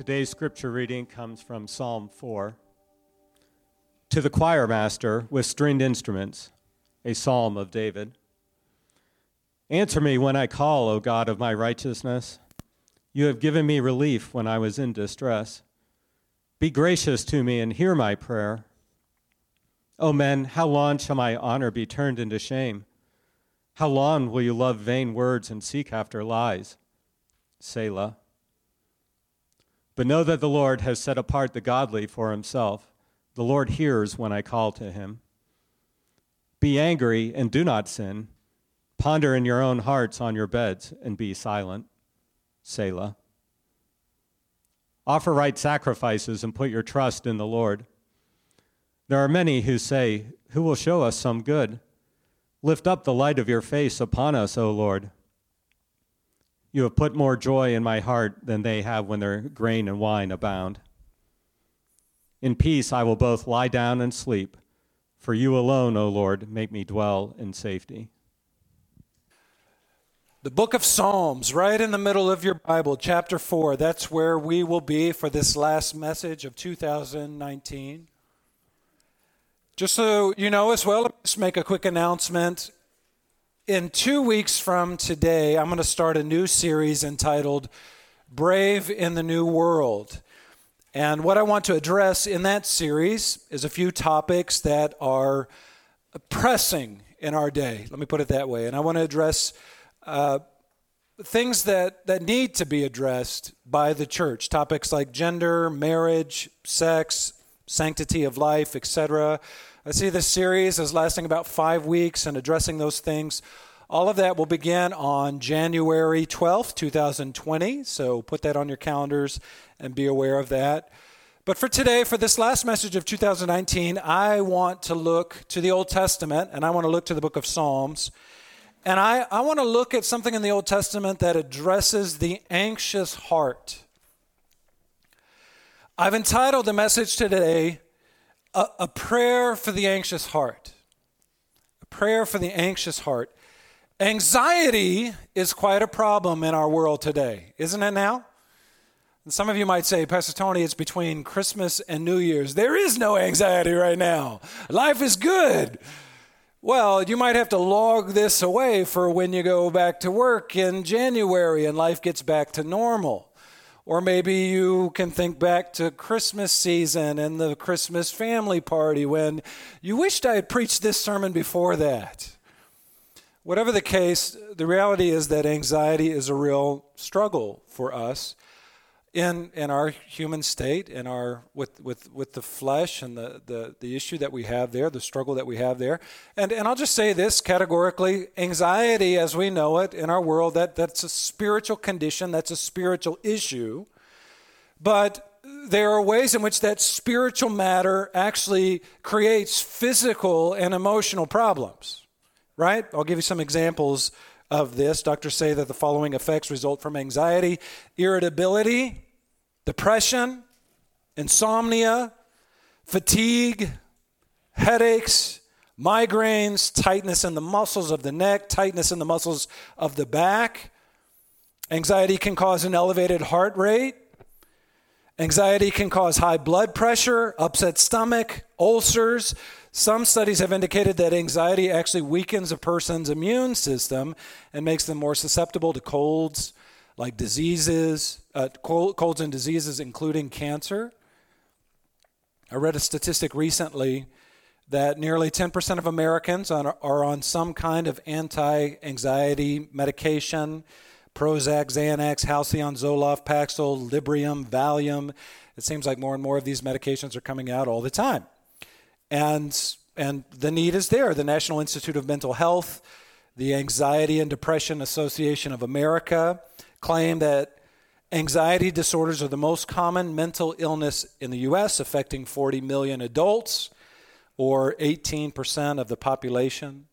Today's scripture reading comes from Psalm 4. To the choir master with stringed instruments, a psalm of David. Answer me when I call, O God of my righteousness. You have given me relief when I was in distress. Be gracious to me and hear my prayer. O men, how long shall my honor be turned into shame? How long will you love vain words and seek after lies? Selah. But know that the Lord has set apart the godly for himself. The Lord hears when I call to him. Be angry and do not sin. Ponder in your own hearts on your beds and be silent. Selah. Offer right sacrifices and put your trust in the Lord. There are many who say, Who will show us some good? Lift up the light of your face upon us, O Lord. You have put more joy in my heart than they have when their grain and wine abound. In peace I will both lie down and sleep, for you alone, O Lord, make me dwell in safety. The book of Psalms, right in the middle of your Bible, chapter 4. That's where we will be for this last message of 2019. Just so you know as well, let's make a quick announcement in two weeks from today, I'm going to start a new series entitled Brave in the New World. And what I want to address in that series is a few topics that are pressing in our day. Let me put it that way. And I want to address uh, things that, that need to be addressed by the church topics like gender, marriage, sex, sanctity of life, etc. I see this series as lasting about five weeks and addressing those things. All of that will begin on January 12th, 2020. So put that on your calendars and be aware of that. But for today, for this last message of 2019, I want to look to the Old Testament and I want to look to the book of Psalms. And I, I want to look at something in the Old Testament that addresses the anxious heart. I've entitled the message today, a, a prayer for the anxious heart. A prayer for the anxious heart. Anxiety is quite a problem in our world today, isn't it now? And some of you might say, Pastor Tony, it's between Christmas and New Year's. There is no anxiety right now. Life is good. Well, you might have to log this away for when you go back to work in January and life gets back to normal. Or maybe you can think back to Christmas season and the Christmas family party when you wished I had preached this sermon before that. Whatever the case, the reality is that anxiety is a real struggle for us in in our human state in our with with with the flesh and the the the issue that we have there the struggle that we have there. And and I'll just say this categorically anxiety as we know it in our world that that's a spiritual condition that's a spiritual issue. But there are ways in which that spiritual matter actually creates physical and emotional problems right? I'll give you some examples of this. Doctors say that the following effects result from anxiety, irritability, depression, insomnia, fatigue, headaches, migraines, tightness in the muscles of the neck, tightness in the muscles of the back. Anxiety can cause an elevated heart rate. Anxiety can cause high blood pressure, upset stomach, ulcers, some studies have indicated that anxiety actually weakens a person's immune system and makes them more susceptible to colds, like diseases, uh, colds and diseases, including cancer. I read a statistic recently that nearly 10% of Americans are on some kind of anti anxiety medication Prozac, Xanax, Halcion, Zoloft, Paxil, Librium, Valium. It seems like more and more of these medications are coming out all the time and and the need is there. The National Institute of Mental Health, the Anxiety and Depression Association of America claim that anxiety disorders are the most common mental illness in the US, affecting 40 million adults or 18% of the population.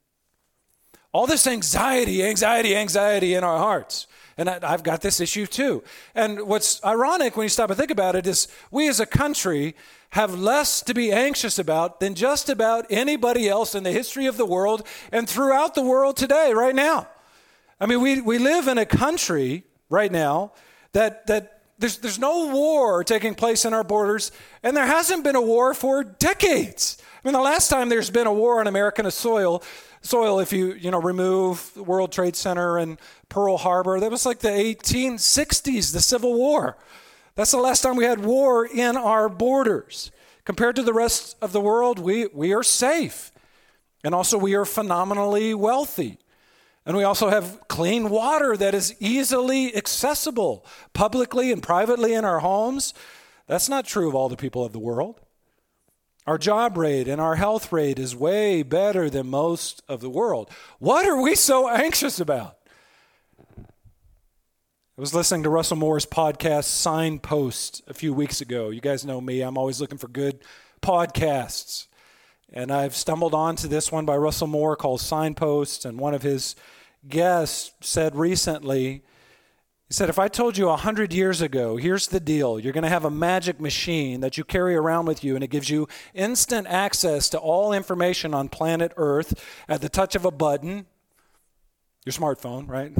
All this anxiety, anxiety, anxiety in our hearts. And I, have got this issue too. And what's ironic when you stop and think about it is we as a country have less to be anxious about than just about anybody else in the history of the world and throughout the world today, right now. I mean, we, we live in a country right now that, that there's, there's no war taking place in our borders, and there hasn't been a war for decades. I mean, the last time there's been a war on American soil, soil, if you you know remove World Trade Center and Pearl Harbor, that was like the 1860s, the Civil War. That's the last time we had war in our borders. Compared to the rest of the world, we, we are safe. And also, we are phenomenally wealthy. And we also have clean water that is easily accessible publicly and privately in our homes. That's not true of all the people of the world. Our job rate and our health rate is way better than most of the world. What are we so anxious about? I was listening to Russell Moore's podcast, Signpost, a few weeks ago. You guys know me, I'm always looking for good podcasts. And I've stumbled onto this one by Russell Moore called Signpost, and one of his guests said recently, he said, if I told you a hundred years ago, here's the deal. You're going to have a magic machine that you carry around with you, and it gives you instant access to all information on planet Earth at the touch of a button, your smartphone, right?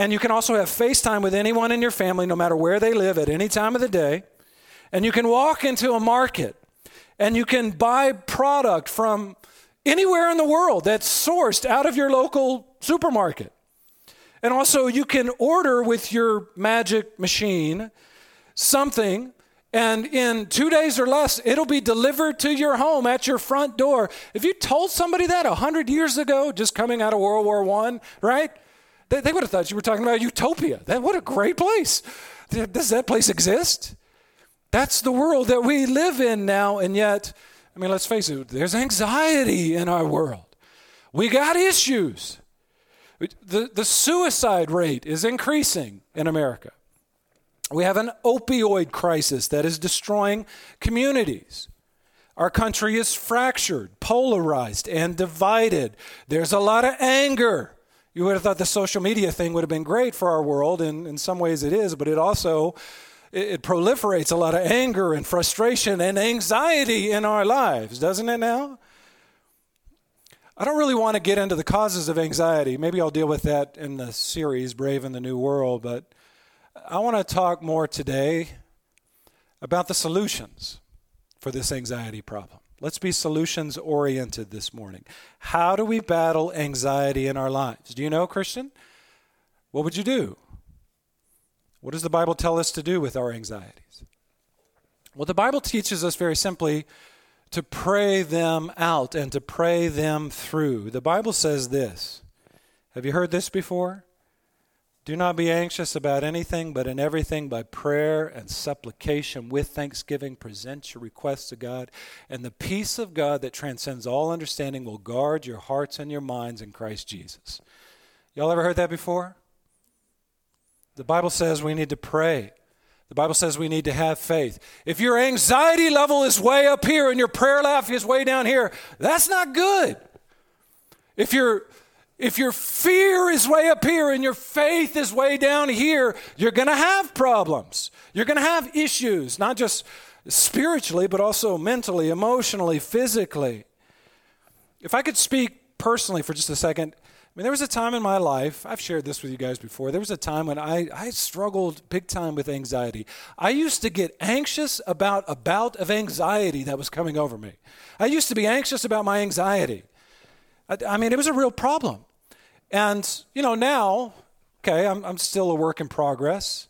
And you can also have FaceTime with anyone in your family, no matter where they live, at any time of the day. And you can walk into a market and you can buy product from anywhere in the world that's sourced out of your local supermarket. And also, you can order with your magic machine something, and in two days or less, it'll be delivered to your home at your front door. If you told somebody that 100 years ago, just coming out of World War I, right? They, they would have thought you were talking about utopia. That, what a great place. Does that place exist? That's the world that we live in now, and yet, I mean, let's face it, there's anxiety in our world. We got issues. The, the suicide rate is increasing in America. We have an opioid crisis that is destroying communities. Our country is fractured, polarized, and divided. There's a lot of anger. You would have thought the social media thing would have been great for our world, and in some ways it is, but it also it, it proliferates a lot of anger and frustration and anxiety in our lives, doesn't it now? I don't really want to get into the causes of anxiety. Maybe I'll deal with that in the series, Brave in the New World, but I want to talk more today about the solutions for this anxiety problem. Let's be solutions oriented this morning. How do we battle anxiety in our lives? Do you know, Christian? What would you do? What does the Bible tell us to do with our anxieties? Well, the Bible teaches us very simply to pray them out and to pray them through. The Bible says this. Have you heard this before? Do not be anxious about anything, but in everything by prayer and supplication with thanksgiving present your requests to God, and the peace of God that transcends all understanding will guard your hearts and your minds in Christ Jesus. Y'all ever heard that before? The Bible says we need to pray. The Bible says we need to have faith. If your anxiety level is way up here and your prayer life is way down here, that's not good. If your if your fear is way up here and your faith is way down here, you're going to have problems. You're going to have issues, not just spiritually, but also mentally, emotionally, physically. If I could speak personally for just a second, I mean, there was a time in my life, I've shared this with you guys before, there was a time when I, I struggled big time with anxiety. I used to get anxious about a bout of anxiety that was coming over me. I used to be anxious about my anxiety. I, I mean, it was a real problem. And, you know, now, okay, I'm, I'm still a work in progress.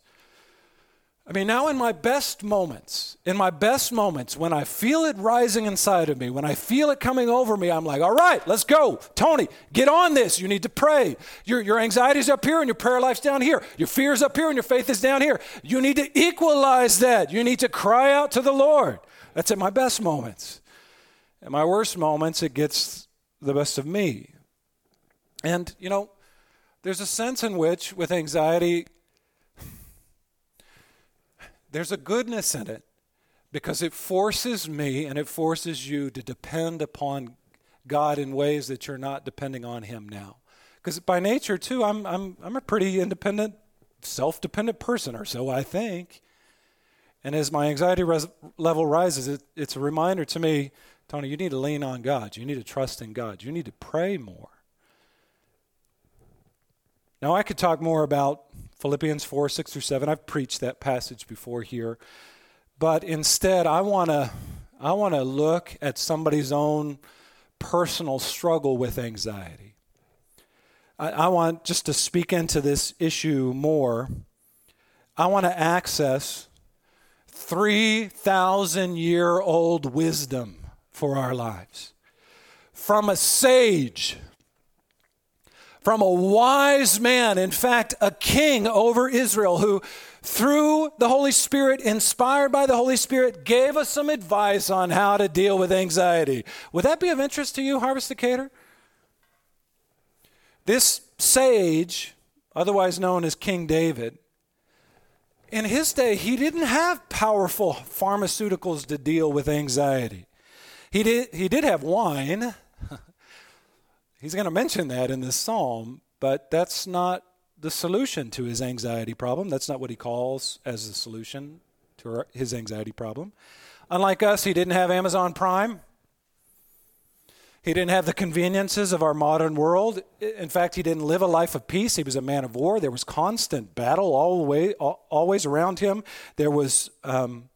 I mean, now in my best moments, in my best moments, when I feel it rising inside of me, when I feel it coming over me, I'm like, all right, let's go. Tony, get on this. You need to pray. Your, your anxiety's up here and your prayer life's down here. Your fear's up here and your faith is down here. You need to equalize that. You need to cry out to the Lord. That's at my best moments. At my worst moments, it gets the best of me. And, you know, there's a sense in which, with anxiety, there's a goodness in it because it forces me and it forces you to depend upon God in ways that you're not depending on Him now. Because by nature, too, I'm, I'm, I'm a pretty independent, self dependent person, or so I think. And as my anxiety res- level rises, it, it's a reminder to me Tony, you need to lean on God. You need to trust in God. You need to pray more. Now, I could talk more about Philippians 4 6 through 7. I've preached that passage before here. But instead, I want to I want to look at somebody's own personal struggle with anxiety. I, I want just to speak into this issue more. I want to access 3,000 year old wisdom for our lives from a sage from a wise man, in fact, a king over Israel, who, through the Holy Spirit, inspired by the Holy Spirit, gave us some advice on how to deal with anxiety. Would that be of interest to you, Harvest Decatur? This sage, otherwise known as King David, in his day, he didn't have powerful pharmaceuticals to deal with anxiety. He did, he did have wine, He's going to mention that in this psalm, but that's not the solution to his anxiety problem. That's not what he calls as the solution to his anxiety problem. Unlike us, he didn't have Amazon Prime. He didn't have the conveniences of our modern world. In fact, he didn't live a life of peace. He was a man of war. There was constant battle all the way, always around him. There was um,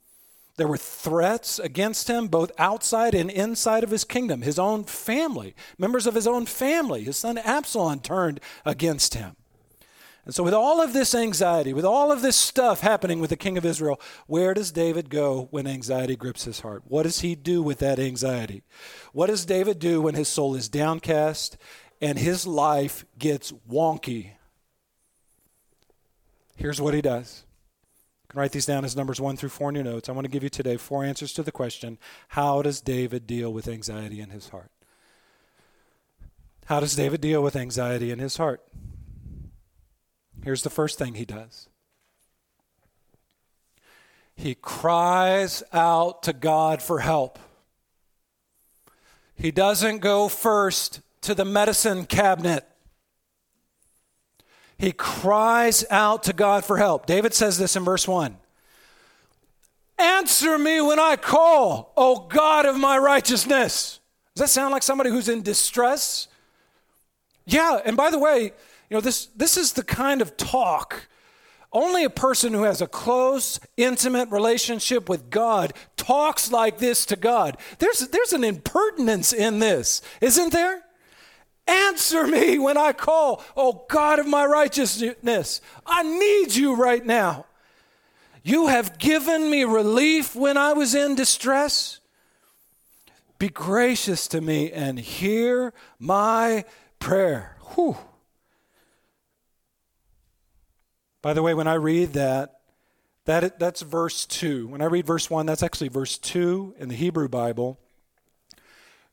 there were threats against him, both outside and inside of his kingdom. His own family, members of his own family, his son Absalom turned against him. And so, with all of this anxiety, with all of this stuff happening with the king of Israel, where does David go when anxiety grips his heart? What does he do with that anxiety? What does David do when his soul is downcast and his life gets wonky? Here's what he does can write these down as numbers one through four in your notes. I want to give you today four answers to the question How does David deal with anxiety in his heart? How does David deal with anxiety in his heart? Here's the first thing he does he cries out to God for help. He doesn't go first to the medicine cabinet. He cries out to God for help. David says this in verse 1 Answer me when I call, O God of my righteousness. Does that sound like somebody who's in distress? Yeah, and by the way, you know, this, this is the kind of talk only a person who has a close, intimate relationship with God talks like this to God. There's, there's an impertinence in this, isn't there? Answer me when I call, oh God of my righteousness. I need you right now. You have given me relief when I was in distress. Be gracious to me and hear my prayer. Whew. By the way, when I read that, that that's verse 2. When I read verse 1, that's actually verse 2 in the Hebrew Bible.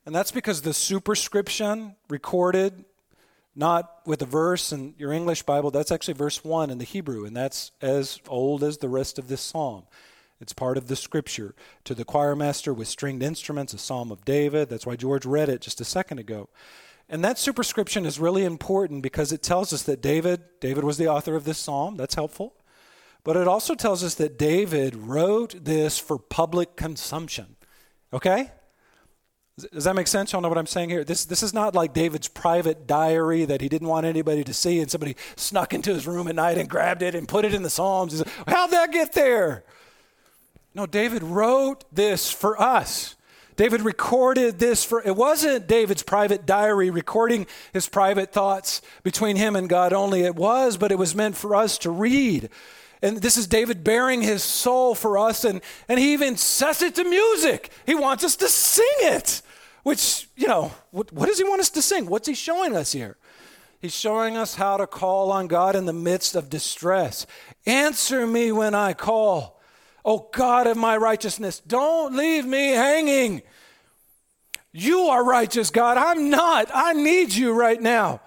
And that's because the superscription recorded, not with the verse in your English Bible, that's actually verse 1 in the Hebrew, and that's as old as the rest of this psalm. It's part of the scripture. To the choir master with stringed instruments, a psalm of David. That's why George read it just a second ago. And that superscription is really important because it tells us that David, David was the author of this psalm. That's helpful. But it also tells us that David wrote this for public consumption. Okay? Does that make sense? Y'all know what I'm saying here? This, this is not like David's private diary that he didn't want anybody to see, and somebody snuck into his room at night and grabbed it and put it in the Psalms. Said, How'd that get there? No, David wrote this for us. David recorded this for, it wasn't David's private diary recording his private thoughts between him and God only. It was, but it was meant for us to read. And this is David bearing his soul for us, and, and he even sets it to music. He wants us to sing it, which, you know, what, what does he want us to sing? What's he showing us here? He's showing us how to call on God in the midst of distress. Answer me when I call. Oh God of my righteousness, don't leave me hanging. You are righteous, God. I'm not. I need you right now.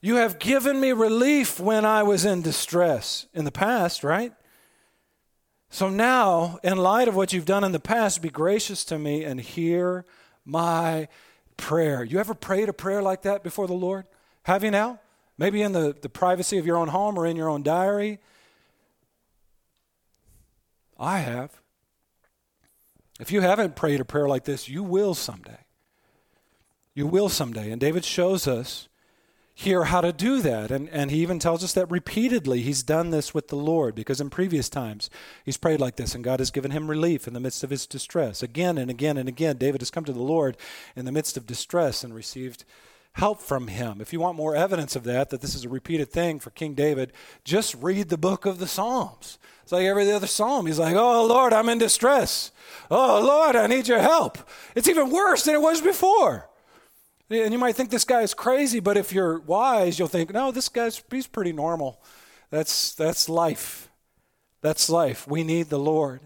You have given me relief when I was in distress in the past, right? So now, in light of what you've done in the past, be gracious to me and hear my prayer. You ever prayed a prayer like that before the Lord? Have you now? Maybe in the, the privacy of your own home or in your own diary? I have. If you haven't prayed a prayer like this, you will someday. You will someday. And David shows us hear how to do that. And, and he even tells us that repeatedly he's done this with the Lord because in previous times he's prayed like this and God has given him relief in the midst of his distress. Again and again and again, David has come to the Lord in the midst of distress and received help from him. If you want more evidence of that, that this is a repeated thing for King David, just read the book of the Psalms. It's like every other psalm. He's like, Oh Lord, I'm in distress. Oh Lord, I need your help. It's even worse than it was before. And you might think this guy is crazy, but if you're wise, you'll think, no, this guy's he's pretty normal. That's that's life. That's life. We need the Lord.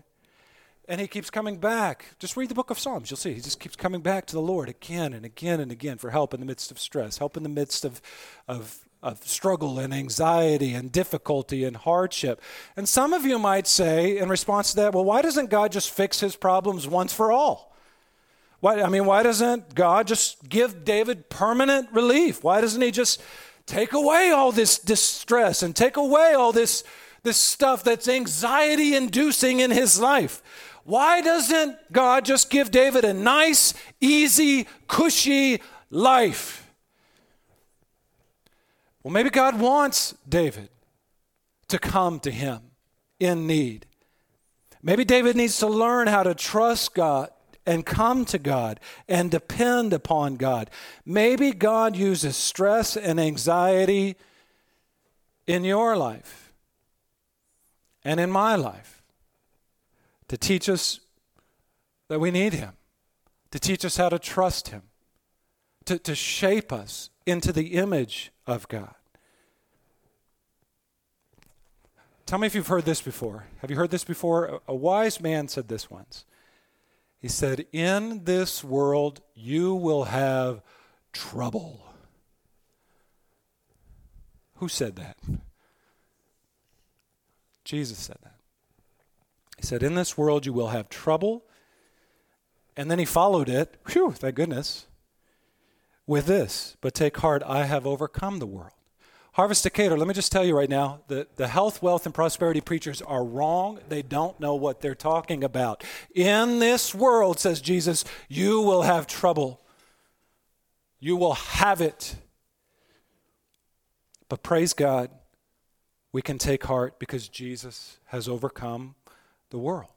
And he keeps coming back. Just read the book of Psalms. You'll see. He just keeps coming back to the Lord again and again and again for help in the midst of stress, help in the midst of, of, of struggle and anxiety and difficulty and hardship. And some of you might say, in response to that, well, why doesn't God just fix his problems once for all? Why, I mean, why doesn't God just give David permanent relief? Why doesn't he just take away all this distress and take away all this, this stuff that's anxiety inducing in his life? Why doesn't God just give David a nice, easy, cushy life? Well, maybe God wants David to come to him in need. Maybe David needs to learn how to trust God and come to God and depend upon God. Maybe God uses stress and anxiety in your life and in my life to teach us that we need Him, to teach us how to trust Him, to, to shape us into the image of God. Tell me if you've heard this before. Have you heard this before? A wise man said this once. He said, In this world you will have trouble. Who said that? Jesus said that. He said, In this world you will have trouble. And then he followed it, whew, thank goodness, with this. But take heart, I have overcome the world. Harvest Decatur, let me just tell you right now the, the health, wealth, and prosperity preachers are wrong. They don't know what they're talking about. In this world, says Jesus, you will have trouble. You will have it. But praise God, we can take heart because Jesus has overcome the world.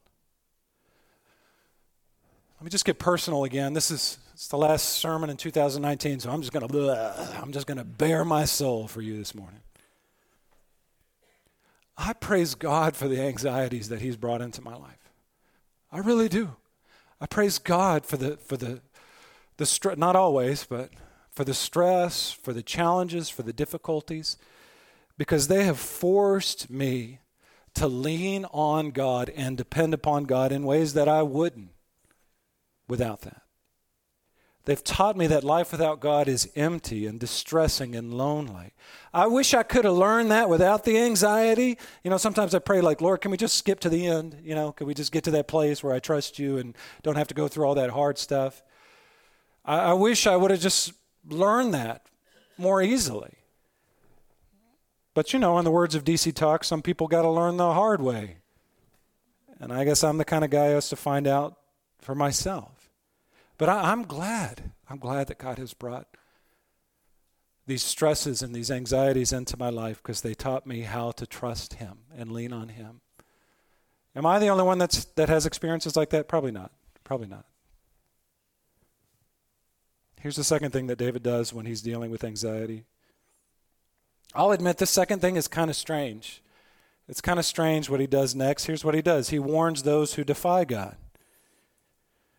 Let me just get personal again. This is it's the last sermon in 2019, so I'm just going to I'm just going to bare my soul for you this morning. I praise God for the anxieties that he's brought into my life. I really do. I praise God for the for the the stress not always, but for the stress, for the challenges, for the difficulties because they have forced me to lean on God and depend upon God in ways that I wouldn't without that. They've taught me that life without God is empty and distressing and lonely. I wish I could have learned that without the anxiety. You know, sometimes I pray, like, Lord, can we just skip to the end? You know, can we just get to that place where I trust you and don't have to go through all that hard stuff? I, I wish I would have just learned that more easily. But, you know, in the words of DC Talk, some people got to learn the hard way. And I guess I'm the kind of guy who has to find out for myself. But I, am glad. I'm glad that God has brought these stresses and these anxieties into my life because they taught me how to trust Him and lean on Him. Am I the only one that's, that has experiences like that? Probably not. Probably not. Here's the second thing that David does when he's dealing with anxiety. I'll admit the second thing is kind of strange. It's kind of strange what he does next. Here's what he does he warns those who defy God.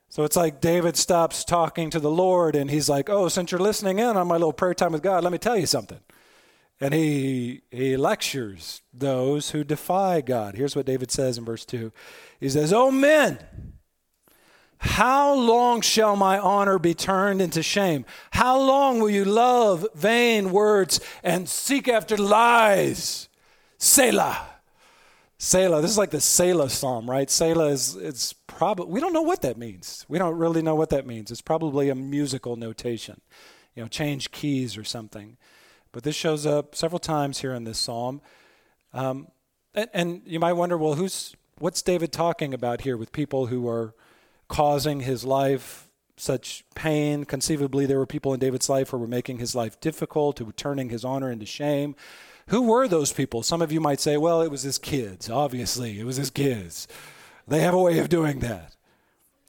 So it's like David stops talking to the Lord and he's like, Oh, since you're listening in on my little prayer time with God, let me tell you something. And he, he lectures those who defy God. Here's what David says in verse 2 He says, Oh, men, how long shall my honor be turned into shame? How long will you love vain words and seek after lies? Selah. Selah. This is like the Selah psalm, right? Selah is it's probably we don't know what that means. We don't really know what that means. It's probably a musical notation, you know, change keys or something. But this shows up several times here in this psalm, um, and, and you might wonder, well, who's what's David talking about here with people who are causing his life such pain. Conceivably, there were people in David's life who were making his life difficult, who were turning his honor into shame. Who were those people? Some of you might say, well, it was his kids. Obviously, it was his kids. They have a way of doing that.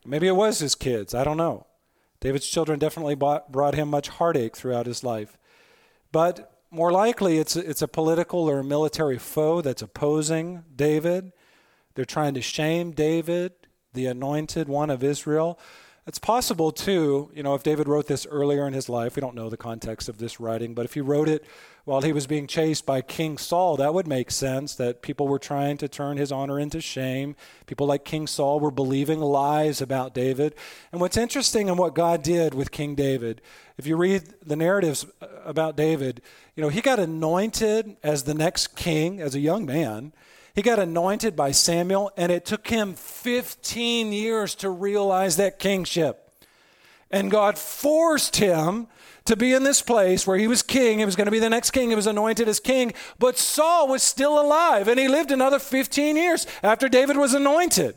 Maybe it was his kids. I don't know. David's children definitely brought him much heartache throughout his life. But more likely, it's it's a political or a military foe that's opposing David. They're trying to shame David, the anointed one of Israel. It's possible, too, you know, if David wrote this earlier in his life, we don't know the context of this writing, but if he wrote it while he was being chased by King Saul, that would make sense that people were trying to turn his honor into shame. People like King Saul were believing lies about David. And what's interesting in what God did with King David, if you read the narratives uh, about David, you know, he got anointed as the next king as a young man. He got anointed by Samuel, and it took him 15 years to realize that kingship. And God forced him to be in this place where he was king. He was going to be the next king. He was anointed as king. But Saul was still alive, and he lived another 15 years after David was anointed.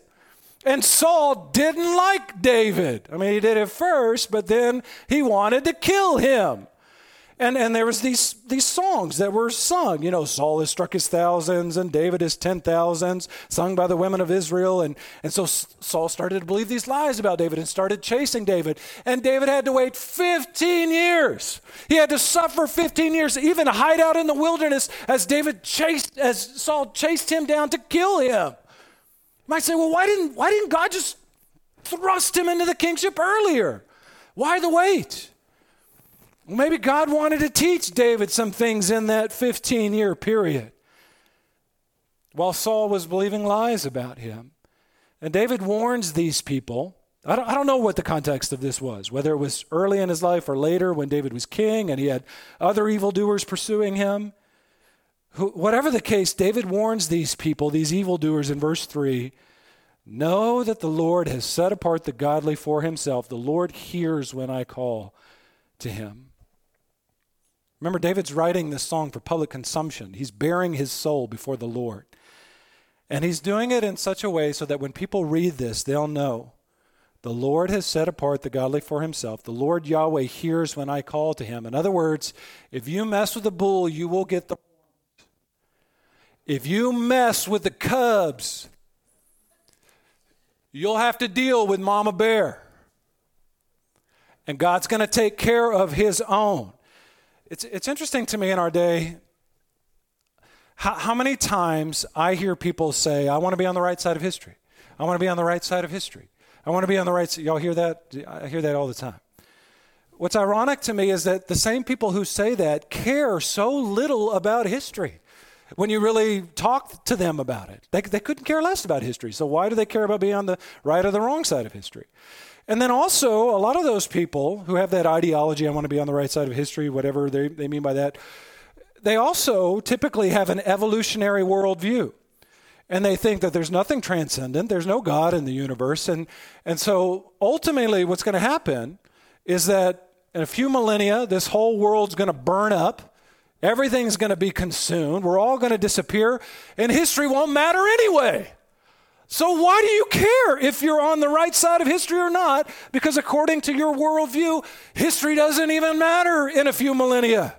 And Saul didn't like David. I mean, he did at first, but then he wanted to kill him. And, and there was these, these songs that were sung. You know, Saul has struck his thousands and David his ten thousands, sung by the women of Israel. And, and so Saul started to believe these lies about David and started chasing David. And David had to wait 15 years. He had to suffer 15 years, even hide out in the wilderness as David chased, as Saul chased him down to kill him. You might say, well, why didn't, why didn't God just thrust him into the kingship earlier? Why the wait? Maybe God wanted to teach David some things in that 15 year period while Saul was believing lies about him. And David warns these people. I don't, I don't know what the context of this was, whether it was early in his life or later when David was king and he had other evildoers pursuing him. whatever the case, David warns these people, these evildoers, in verse 3 Know that the Lord has set apart the godly for himself. The Lord hears when I call to him. Remember, David's writing this song for public consumption. He's bearing his soul before the Lord. And he's doing it in such a way so that when people read this, they'll know the Lord has set apart the godly for himself. The Lord Yahweh hears when I call to him. In other words, if you mess with the bull, you will get the. If you mess with the cubs, you'll have to deal with Mama Bear. And God's going to take care of his own. It's, it's interesting to me in our day how, how many times I hear people say, I want to be on the right side of history. I want to be on the right side of history. I want to be on the right side. Y'all hear that? I hear that all the time. What's ironic to me is that the same people who say that care so little about history when you really talk to them about it. They, they couldn't care less about history. So why do they care about being on the right or the wrong side of history? And then also, a lot of those people who have that ideology, I want to be on the right side of history, whatever they, they mean by that, they also typically have an evolutionary worldview. And they think that there's nothing transcendent, there's no God in the universe. And, and so ultimately, what's going to happen is that in a few millennia, this whole world's going to burn up. Everything's going to be consumed. We're all going to disappear. And history won't matter anyway. So, why do you care if you're on the right side of history or not? Because according to your worldview, history doesn't even matter in a few millennia.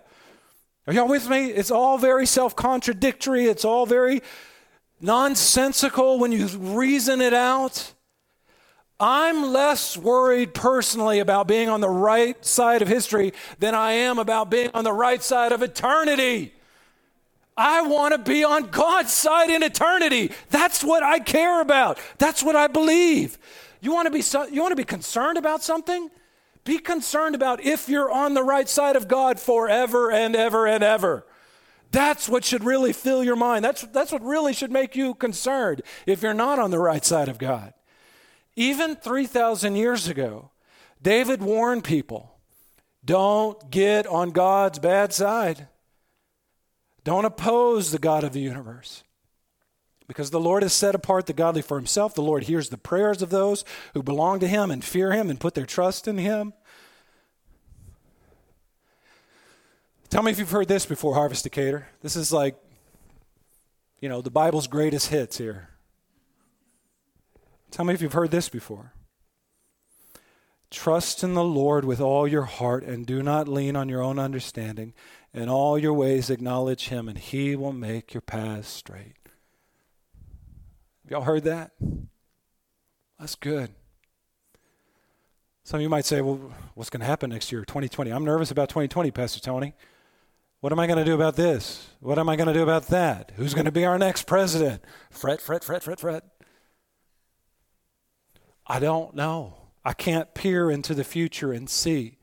Are y'all with me? It's all very self contradictory, it's all very nonsensical when you reason it out. I'm less worried personally about being on the right side of history than I am about being on the right side of eternity. I want to be on God's side in eternity. That's what I care about. That's what I believe. You want to be so, you want to be concerned about something? Be concerned about if you're on the right side of God forever and ever and ever. That's what should really fill your mind. That's, that's what really should make you concerned if you're not on the right side of God. Even 3,000 years ago, David warned people don't get on God's bad side. Don't oppose the God of the universe. Because the Lord has set apart the godly for himself. The Lord hears the prayers of those who belong to him and fear him and put their trust in him. Tell me if you've heard this before, Harvest Decatur. This is like, you know, the Bible's greatest hits here. Tell me if you've heard this before. Trust in the Lord with all your heart and do not lean on your own understanding. In all your ways, acknowledge Him, and He will make your paths straight. Have y'all heard that? That's good. Some of you might say, well, what's going to happen next year, 2020? I'm nervous about 2020, Pastor Tony. What am I going to do about this? What am I going to do about that? Who's going to be our next president? Fret, fret, fret, fret, fret. I don't know. I can't peer into the future and see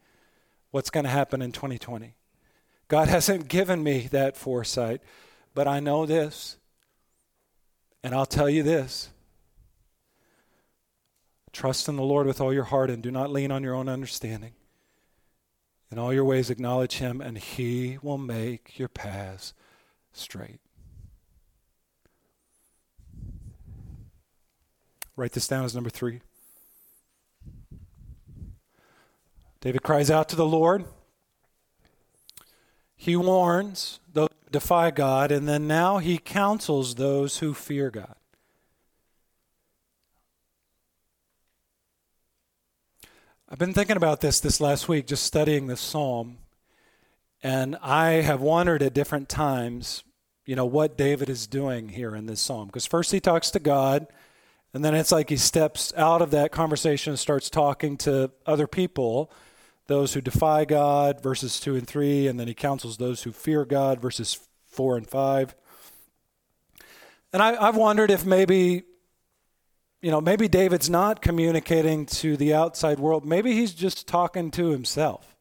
what's going to happen in 2020. God hasn't given me that foresight, but I know this, and I'll tell you this. Trust in the Lord with all your heart and do not lean on your own understanding. In all your ways, acknowledge Him, and He will make your paths straight. Write this down as number three. David cries out to the Lord. He warns those who defy God, and then now he counsels those who fear God. I've been thinking about this this last week, just studying this psalm, and I have wondered at different times, you know, what David is doing here in this psalm. Because first he talks to God, and then it's like he steps out of that conversation and starts talking to other people those who defy God, verses 2 and 3, and then he counsels those who fear God, verses 4 and 5. And I, have wondered if maybe, you know, maybe David's not communicating to the outside world. Maybe he's just talking to himself,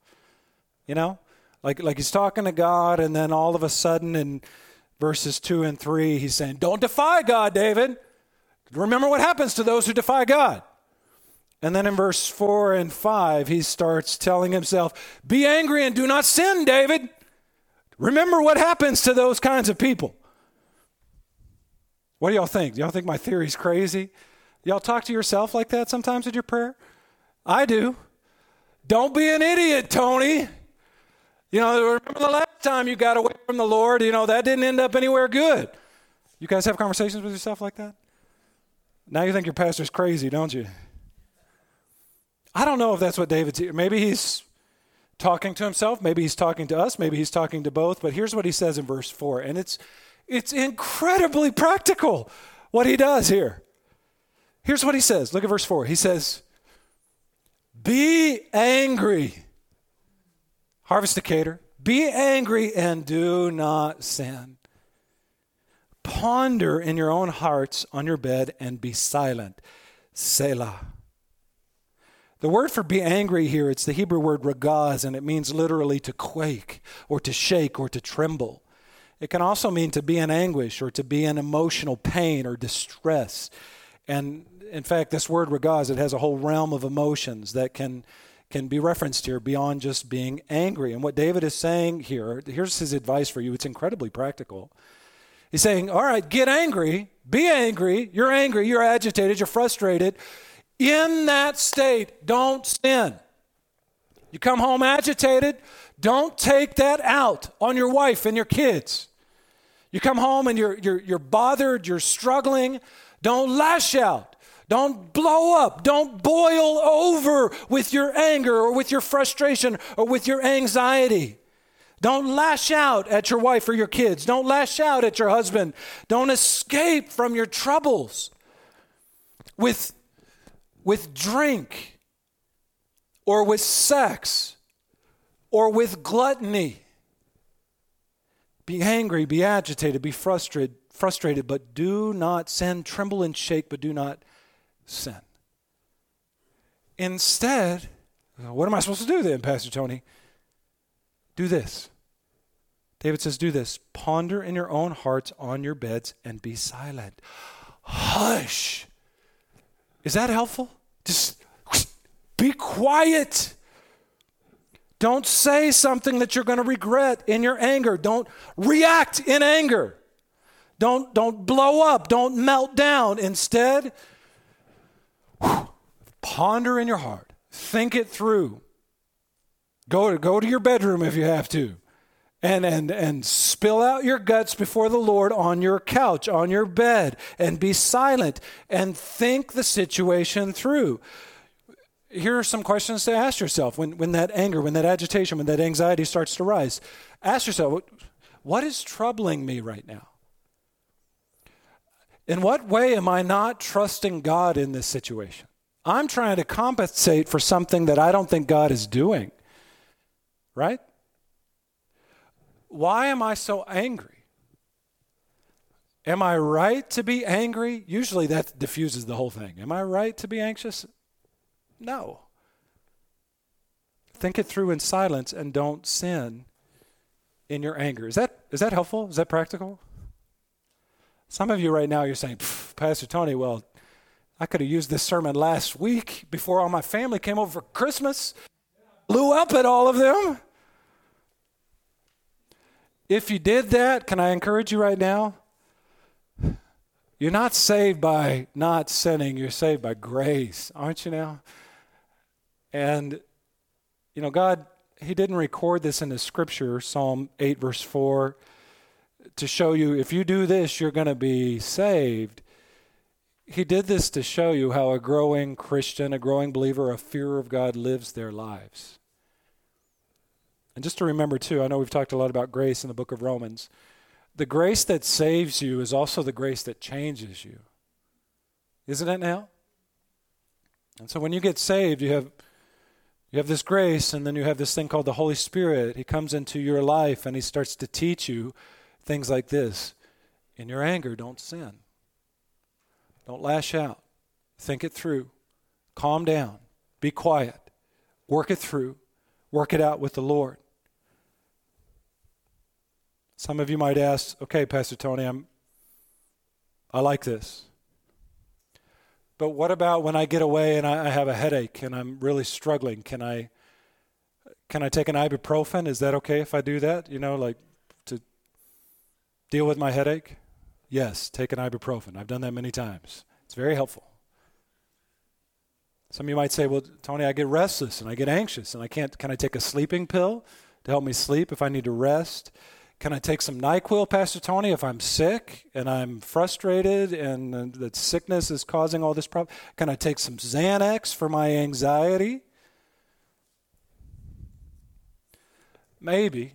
you know? Like, like he's talking to God, and then all of a sudden in verses 2 and 3, he's saying, Don't defy God, David. Remember what happens to those who defy God. And then in verse 4 and 5, he starts telling himself, Be angry and do not sin, David. Remember what happens to those kinds of people. What do y'all think? Do y'all think my theory's crazy? Y'all talk to yourself like that sometimes in your prayer? I do. Don't be an idiot, Tony. You know, remember the last time you got away from the Lord? You know, that didn't end up anywhere good. You guys have conversations with yourself like that? Now you think your pastor's crazy, don't you? I don't know if that's what David's here. Maybe he's talking to himself, maybe he's talking to us, maybe he's talking to both, but here's what he says in verse 4 and it's it's incredibly practical what he does here. Here's what he says. Look at verse 4. He says, "Be angry." Harvest Harvesticator, be angry and do not sin. Ponder in your own hearts on your bed and be silent. Selah. The word for be angry here, it's the Hebrew word ragaz, and it means literally to quake or to shake or to tremble. It can also mean to be in anguish or to be in emotional pain or distress. And in fact, this word ragaz, it has a whole realm of emotions that can, can be referenced here beyond just being angry. And what David is saying here, here's his advice for you. It's incredibly practical. He's saying, All right, get angry, be angry. You're angry, you're agitated, you're frustrated in that state, don't sin. You come home agitated, don't take that out on your wife and your kids. You come home and you're, you're, you're bothered, you're struggling, don't lash out. Don't blow up. Don't boil over with your anger or with your frustration or with your anxiety. Don't lash out at your wife or your kids. Don't lash out at your husband. Don't escape from your troubles with with drink or with sex or with gluttony. Be angry, be agitated, be frustrated, frustrated, but do not sin. Tremble and shake, but do not sin. Instead, what am I supposed to do then, Pastor Tony? Do this. David says, Do this. Ponder in your own hearts on your beds and be silent. Hush. Is that helpful? Just be quiet. Don't say something that you're going to regret in your anger. Don't react in anger. Don't, don't blow up. Don't melt down. Instead, whew, ponder in your heart. Think it through. Go to, go to your bedroom if you have to and, and, and spill out your guts before the Lord on your couch, on your bed, and be silent and think the situation through. here are some questions to ask yourself when, when that anger, when that agitation, when that anxiety starts to rise. Ask yourself, what is troubling me right now? In what way am I not trusting God in this situation? I'm trying to compensate for something that I don't think God is doing. Right? Why am I so angry? Am I right to be angry? Usually that diffuses the whole thing. Am I right to be anxious? No. Think it through in silence and don't sin in your anger. Is that, is that helpful? Is that practical? Some of you right now, you're saying, Pastor Tony, well, I could have used this sermon last week before all my family came over for Christmas. Blew up at all of them. If you did that, can I encourage you right now? You're not saved by not sinning, you're saved by grace, aren't you now? And, you know, God, He didn't record this in the scripture, Psalm 8, verse 4, to show you if you do this, you're going to be saved. He did this to show you how a growing Christian, a growing believer, a fear of God lives their lives. And just to remember, too, I know we've talked a lot about grace in the book of Romans. The grace that saves you is also the grace that changes you. Isn't it now? And so when you get saved, you have you have this grace and then you have this thing called the Holy Spirit. He comes into your life and he starts to teach you things like this. In your anger, don't sin. Don't lash out. Think it through. Calm down. Be quiet. Work it through. Work it out with the Lord. Some of you might ask, okay, Pastor Tony, I'm, I like this. But what about when I get away and I, I have a headache and I'm really struggling? Can I, can I take an ibuprofen? Is that okay if I do that? You know, like to deal with my headache? Yes, take an ibuprofen. I've done that many times. It's very helpful. Some of you might say, well, Tony, I get restless and I get anxious and I can't, can I take a sleeping pill to help me sleep if I need to rest? Can I take some NyQuil, Pastor Tony, if I'm sick and I'm frustrated and the sickness is causing all this problem? Can I take some Xanax for my anxiety? Maybe.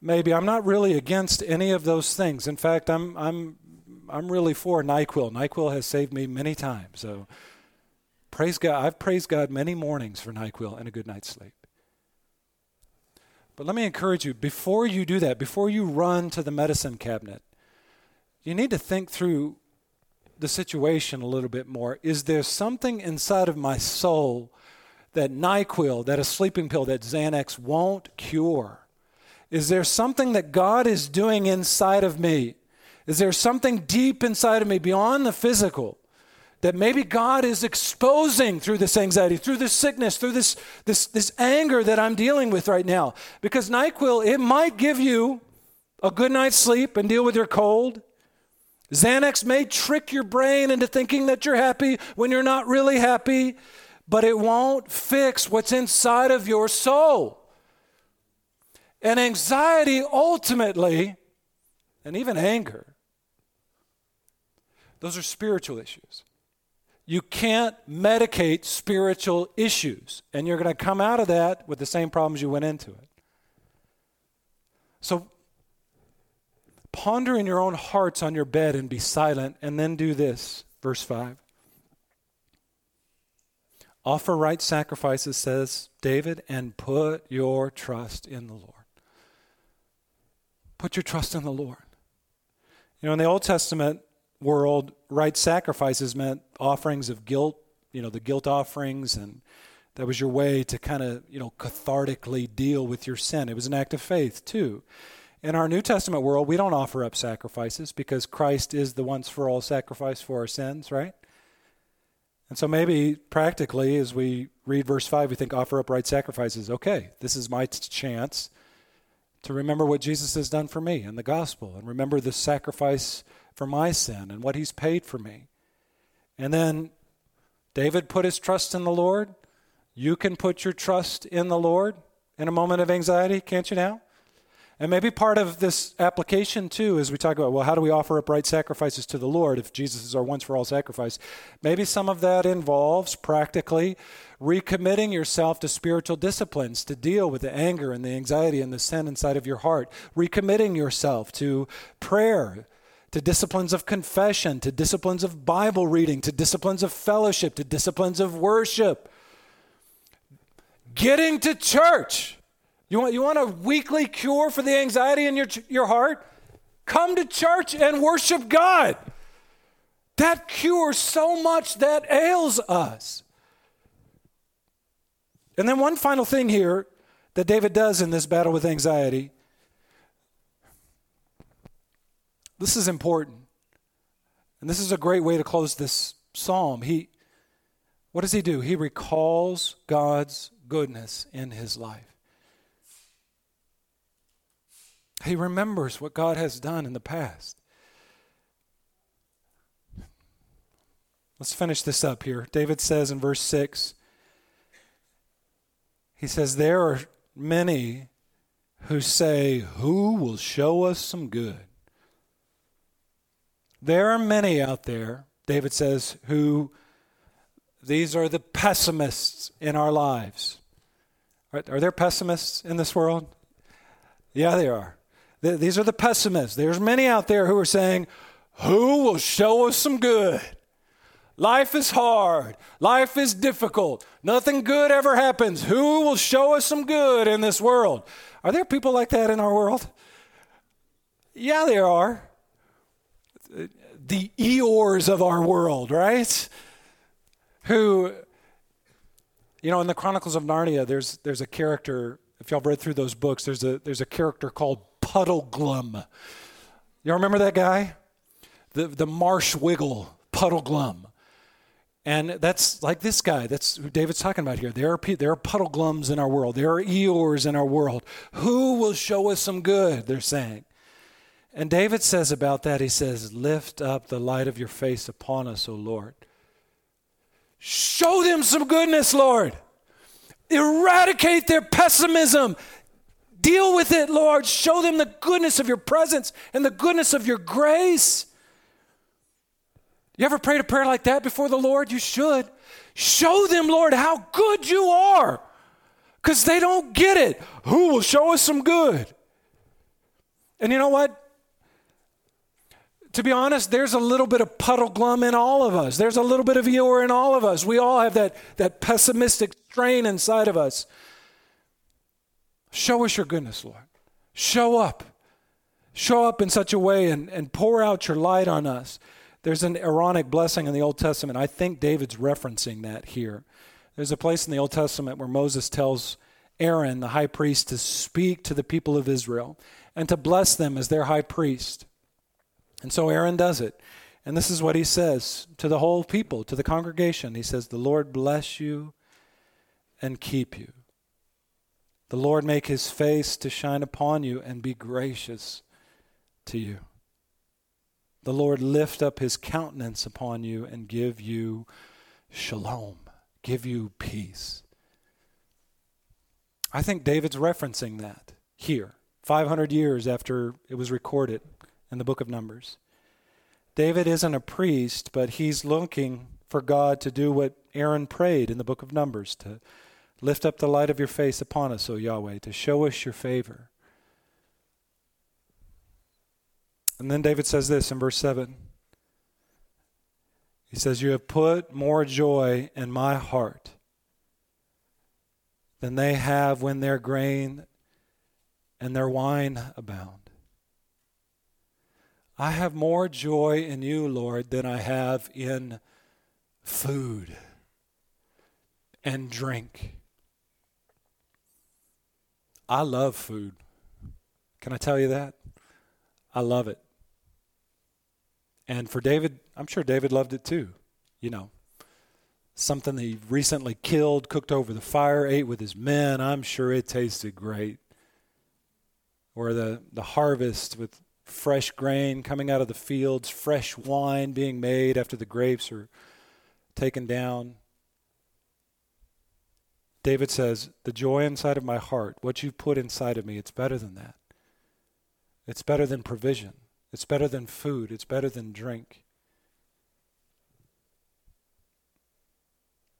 Maybe. I'm not really against any of those things. In fact, I'm, I'm, I'm really for NyQuil. NyQuil has saved me many times. So praise God. I've praised God many mornings for NyQuil and a good night's sleep. But let me encourage you before you do that, before you run to the medicine cabinet, you need to think through the situation a little bit more. Is there something inside of my soul that NyQuil, that a sleeping pill, that Xanax won't cure? Is there something that God is doing inside of me? Is there something deep inside of me beyond the physical that maybe God is exposing through this anxiety, through this sickness, through this, this, this anger that I'm dealing with right now. Because NyQuil, it might give you a good night's sleep and deal with your cold. Xanax may trick your brain into thinking that you're happy when you're not really happy, but it won't fix what's inside of your soul. And anxiety ultimately, and even anger, those are spiritual issues. You can't medicate spiritual issues, and you're going to come out of that with the same problems you went into it. So, ponder in your own hearts on your bed and be silent, and then do this. Verse 5. Offer right sacrifices, says David, and put your trust in the Lord. Put your trust in the Lord. You know, in the Old Testament, world, right sacrifices meant offerings of guilt, you know, the guilt offerings, and that was your way to kind of, you know, cathartically deal with your sin. It was an act of faith, too. In our New Testament world, we don't offer up sacrifices because Christ is the once for all sacrifice for our sins, right? And so maybe practically, as we read verse 5, we think offer up right sacrifices. Okay, this is my t- chance to remember what Jesus has done for me in the gospel and remember the sacrifice for my sin and what he's paid for me. And then David put his trust in the Lord. You can put your trust in the Lord in a moment of anxiety, can't you now? And maybe part of this application, too, is we talk about, well, how do we offer upright sacrifices to the Lord if Jesus is our once for all sacrifice? Maybe some of that involves practically recommitting yourself to spiritual disciplines to deal with the anger and the anxiety and the sin inside of your heart, recommitting yourself to prayer, to disciplines of confession, to disciplines of Bible reading, to disciplines of fellowship, to disciplines of worship. Getting to church you want, you want a weekly cure for the anxiety in your, your heart? Come to church and worship God. That cures so much that ails us. And then, one final thing here that David does in this battle with anxiety. This is important. And this is a great way to close this psalm. He what does he do? He recalls God's goodness in his life. He remembers what God has done in the past. Let's finish this up here. David says in verse 6 he says, There are many who say, Who will show us some good? There are many out there, David says, who these are the pessimists in our lives. Are, are there pessimists in this world? Yeah, there are. These are the pessimists. There's many out there who are saying, Who will show us some good? Life is hard. Life is difficult. Nothing good ever happens. Who will show us some good in this world? Are there people like that in our world? Yeah, there are. The Eeyores of our world, right? Who, you know, in the Chronicles of Narnia, there's there's a character. If y'all read through those books, there's a there's a character called Puddleglum. Y'all remember that guy? The, the marsh wiggle, Puddleglum. And that's like this guy. That's who David's talking about here. There are, there are Puddleglums in our world. There are Eeyores in our world. Who will show us some good? They're saying. And David says about that, he says, Lift up the light of your face upon us, O Lord. Show them some goodness, Lord. Eradicate their pessimism. Deal with it, Lord. Show them the goodness of your presence and the goodness of your grace. You ever prayed a prayer like that before the Lord? You should. Show them, Lord, how good you are. Because they don't get it. Who will show us some good? And you know what? To be honest, there's a little bit of Puddleglum in all of us. There's a little bit of Eeyore in all of us. We all have that, that pessimistic strain inside of us. Show us your goodness, Lord. Show up. Show up in such a way and, and pour out your light on us. There's an Aaronic blessing in the Old Testament. I think David's referencing that here. There's a place in the Old Testament where Moses tells Aaron, the high priest, to speak to the people of Israel and to bless them as their high priest. And so Aaron does it. And this is what he says to the whole people, to the congregation. He says, The Lord bless you and keep you. The Lord make his face to shine upon you and be gracious to you. The Lord lift up his countenance upon you and give you shalom, give you peace. I think David's referencing that here, 500 years after it was recorded in the book of Numbers. David isn't a priest, but he's looking for God to do what Aaron prayed in the book of Numbers to Lift up the light of your face upon us, O Yahweh, to show us your favor. And then David says this in verse 7. He says, You have put more joy in my heart than they have when their grain and their wine abound. I have more joy in you, Lord, than I have in food and drink. I love food. Can I tell you that? I love it. And for David, I'm sure David loved it too. You know, something that he recently killed, cooked over the fire, ate with his men. I'm sure it tasted great. Or the, the harvest with fresh grain coming out of the fields, fresh wine being made after the grapes are taken down. David says, The joy inside of my heart, what you've put inside of me, it's better than that. It's better than provision. It's better than food. It's better than drink.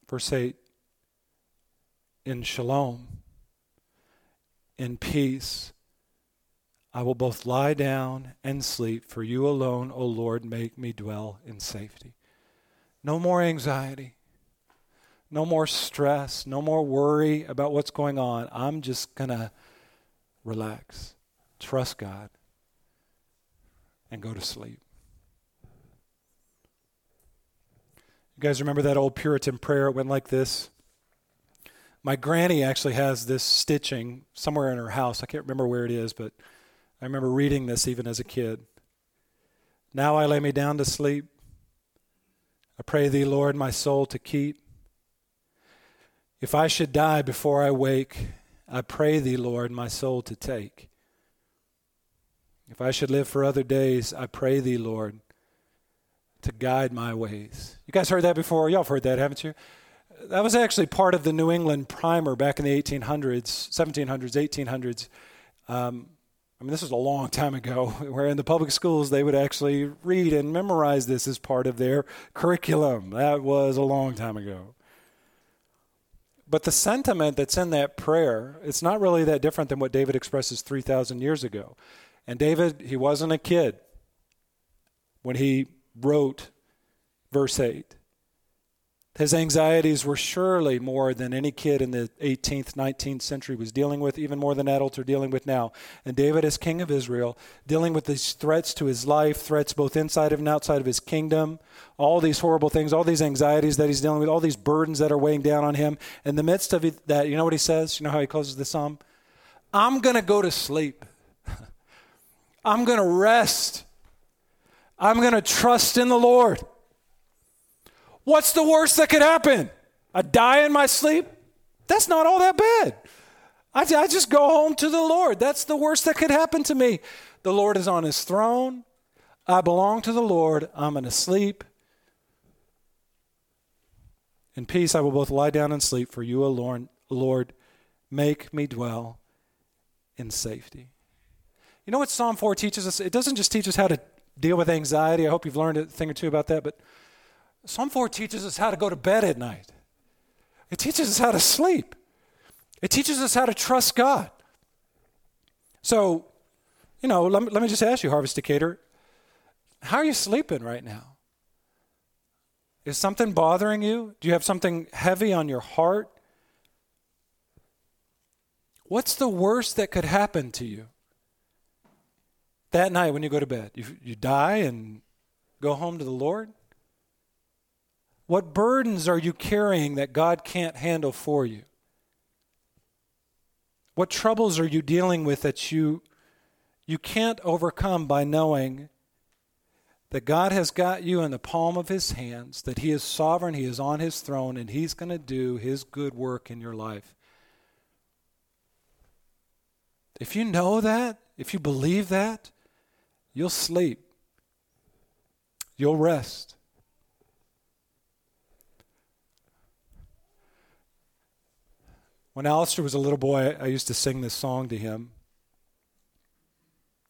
Verse 8 In shalom, in peace, I will both lie down and sleep, for you alone, O Lord, make me dwell in safety. No more anxiety, no more stress, no more worry about what's going on. I'm just going to relax, trust God, and go to sleep. You guys remember that old Puritan prayer? It went like this. My granny actually has this stitching somewhere in her house. I can't remember where it is, but I remember reading this even as a kid. Now I lay me down to sleep. I pray thee, Lord, my soul to keep. If I should die before I wake, I pray thee, Lord, my soul to take. If I should live for other days, I pray thee, Lord, to guide my ways. You guys heard that before? Y'all have heard that, haven't you? That was actually part of the New England primer back in the 1800s, 1700s, 1800s. Um, I mean, this was a long time ago, where in the public schools they would actually read and memorize this as part of their curriculum. That was a long time ago. But the sentiment that's in that prayer, it's not really that different than what David expresses 3,000 years ago. And David, he wasn't a kid when he wrote verse 8. His anxieties were surely more than any kid in the 18th, 19th century was dealing with, even more than adults are dealing with now. And David, as king of Israel, dealing with these threats to his life, threats both inside of and outside of his kingdom, all these horrible things, all these anxieties that he's dealing with, all these burdens that are weighing down on him. In the midst of that, you know what he says? You know how he closes the psalm? I'm going to go to sleep. I'm going to rest. I'm going to trust in the Lord. What's the worst that could happen? I die in my sleep? That's not all that bad. I, I just go home to the Lord. That's the worst that could happen to me. The Lord is on his throne. I belong to the Lord. I'm going to sleep. In peace, I will both lie down and sleep, for you alone, Lord, make me dwell in safety. You know what Psalm 4 teaches us? It doesn't just teach us how to deal with anxiety. I hope you've learned a thing or two about that, but Psalm 4 teaches us how to go to bed at night. It teaches us how to sleep. It teaches us how to trust God. So, you know, let me, let me just ask you, Harvest Decatur, how are you sleeping right now? Is something bothering you? Do you have something heavy on your heart? What's the worst that could happen to you? That night when you go to bed, you, you die and go home to the Lord? What burdens are you carrying that God can't handle for you? What troubles are you dealing with that you, you can't overcome by knowing that God has got you in the palm of His hands, that He is sovereign, He is on His throne, and He's going to do His good work in your life? If you know that, if you believe that, you'll sleep, you'll rest. When Alistair was a little boy, I used to sing this song to him.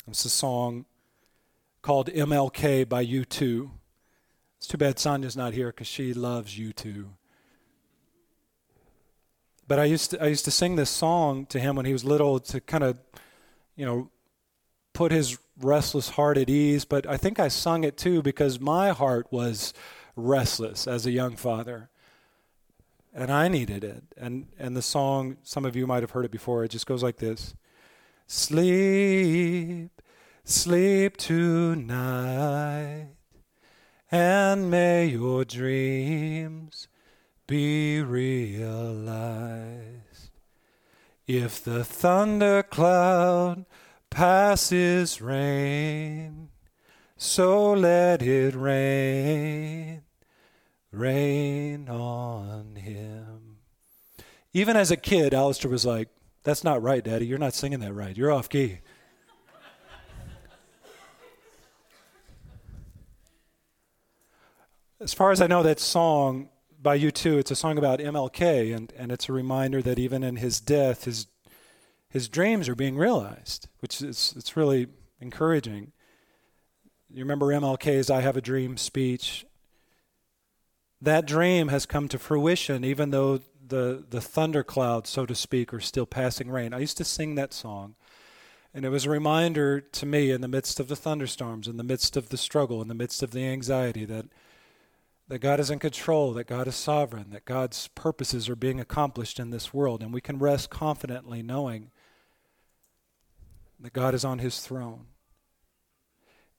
It's a song called MLK by U2. It's too bad Sonia's not here because she loves U2. But I used to I used to sing this song to him when he was little to kind of, you know, put his restless heart at ease. But I think I sung it too because my heart was restless as a young father and I needed it. And and the song, some of you might have heard it before. It just goes like this: Sleep, sleep tonight, and may your dreams be realized. If the thundercloud passes rain, so let it rain rain on him. Even as a kid, Alistair was like, That's not right, Daddy. You're not singing that right. You're off key. as far as I know, that song by U2, it's a song about MLK, and, and it's a reminder that even in his death, his, his dreams are being realized, which is it's really encouraging. You remember MLK's I Have a Dream speech? That dream has come to fruition, even though the, the thunderclouds, so to speak, are still passing rain. I used to sing that song. And it was a reminder to me in the midst of the thunderstorms, in the midst of the struggle, in the midst of the anxiety, that, that God is in control, that God is sovereign, that God's purposes are being accomplished in this world. And we can rest confidently knowing that God is on his throne.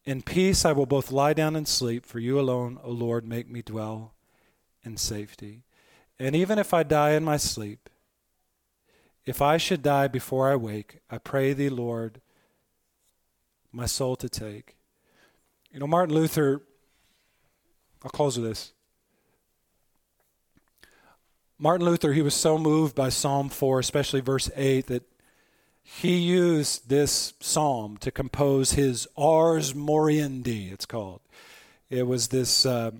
In peace I will both lie down and sleep, for you alone, O Lord, make me dwell in safety. And even if I die in my sleep, if I should die before I wake, I pray thee, Lord, my soul to take. You know, Martin Luther, I'll close with this. Martin Luther, he was so moved by Psalm 4, especially verse 8, that he used this psalm to compose his Ars Moriendi, it's called. It was this, uh,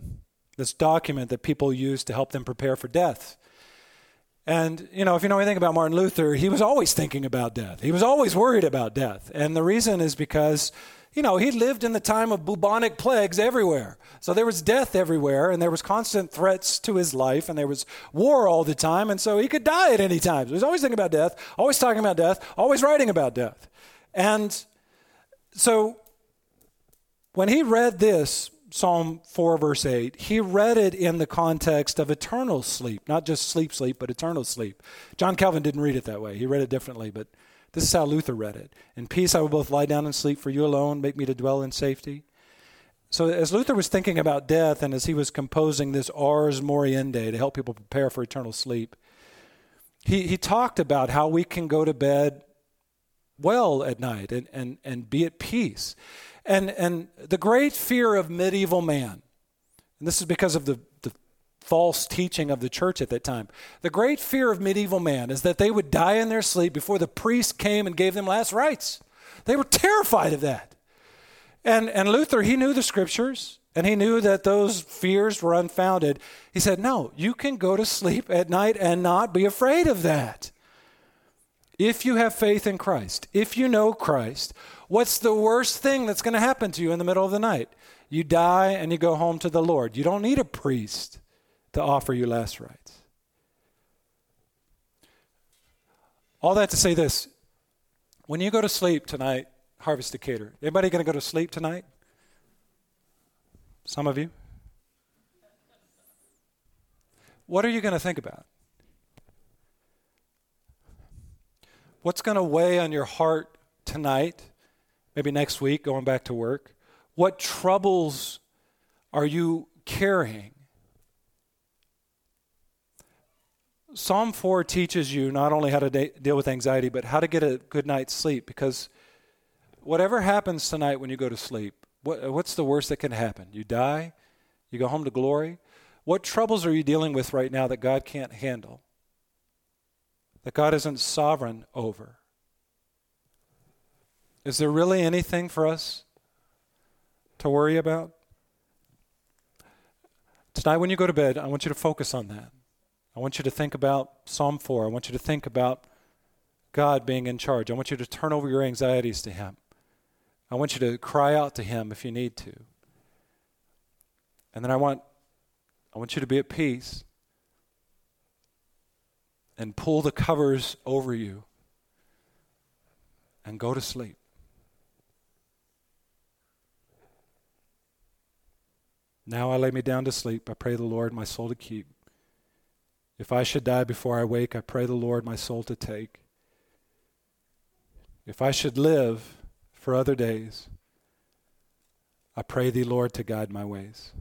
this document that people use to help them prepare for death. And, you know, if you know anything about Martin Luther, he was always thinking about death. He was always worried about death. And the reason is because you know, he lived in the time of bubonic plagues everywhere. So there was death everywhere, and there was constant threats to his life, and there was war all the time, and so he could die at any time. So he was always thinking about death, always talking about death, always writing about death. And so when he read this, Psalm 4, verse 8, he read it in the context of eternal sleep, not just sleep, sleep, but eternal sleep. John Calvin didn't read it that way. He read it differently, but this is how Luther read it. In peace I will both lie down and sleep, for you alone make me to dwell in safety. So, as Luther was thinking about death and as he was composing this Ars Moriendi to help people prepare for eternal sleep, he, he talked about how we can go to bed well at night and, and, and be at peace. And, and the great fear of medieval man, and this is because of the the false teaching of the church at that time. The great fear of medieval man is that they would die in their sleep before the priest came and gave them last rites. They were terrified of that. And, and Luther, he knew the scriptures and he knew that those fears were unfounded. He said, No, you can go to sleep at night and not be afraid of that. If you have faith in Christ, if you know Christ, what's the worst thing that's going to happen to you in the middle of the night? You die and you go home to the Lord. You don't need a priest to offer you last rites. All that to say this when you go to sleep tonight, Harvest Decatur, anybody going to go to sleep tonight? Some of you? What are you going to think about? What's going to weigh on your heart tonight, maybe next week, going back to work? What troubles are you carrying? Psalm 4 teaches you not only how to de- deal with anxiety, but how to get a good night's sleep because whatever happens tonight when you go to sleep, what, what's the worst that can happen? You die? You go home to glory? What troubles are you dealing with right now that God can't handle? That God isn't sovereign over? Is there really anything for us to worry about? Tonight, when you go to bed, I want you to focus on that. I want you to think about Psalm 4. I want you to think about God being in charge. I want you to turn over your anxieties to Him. I want you to cry out to Him if you need to. And then I want, I want you to be at peace and pull the covers over you and go to sleep. Now I lay me down to sleep. I pray the Lord my soul to keep. If I should die before I wake, I pray the Lord my soul to take. If I should live for other days, I pray thee, Lord, to guide my ways.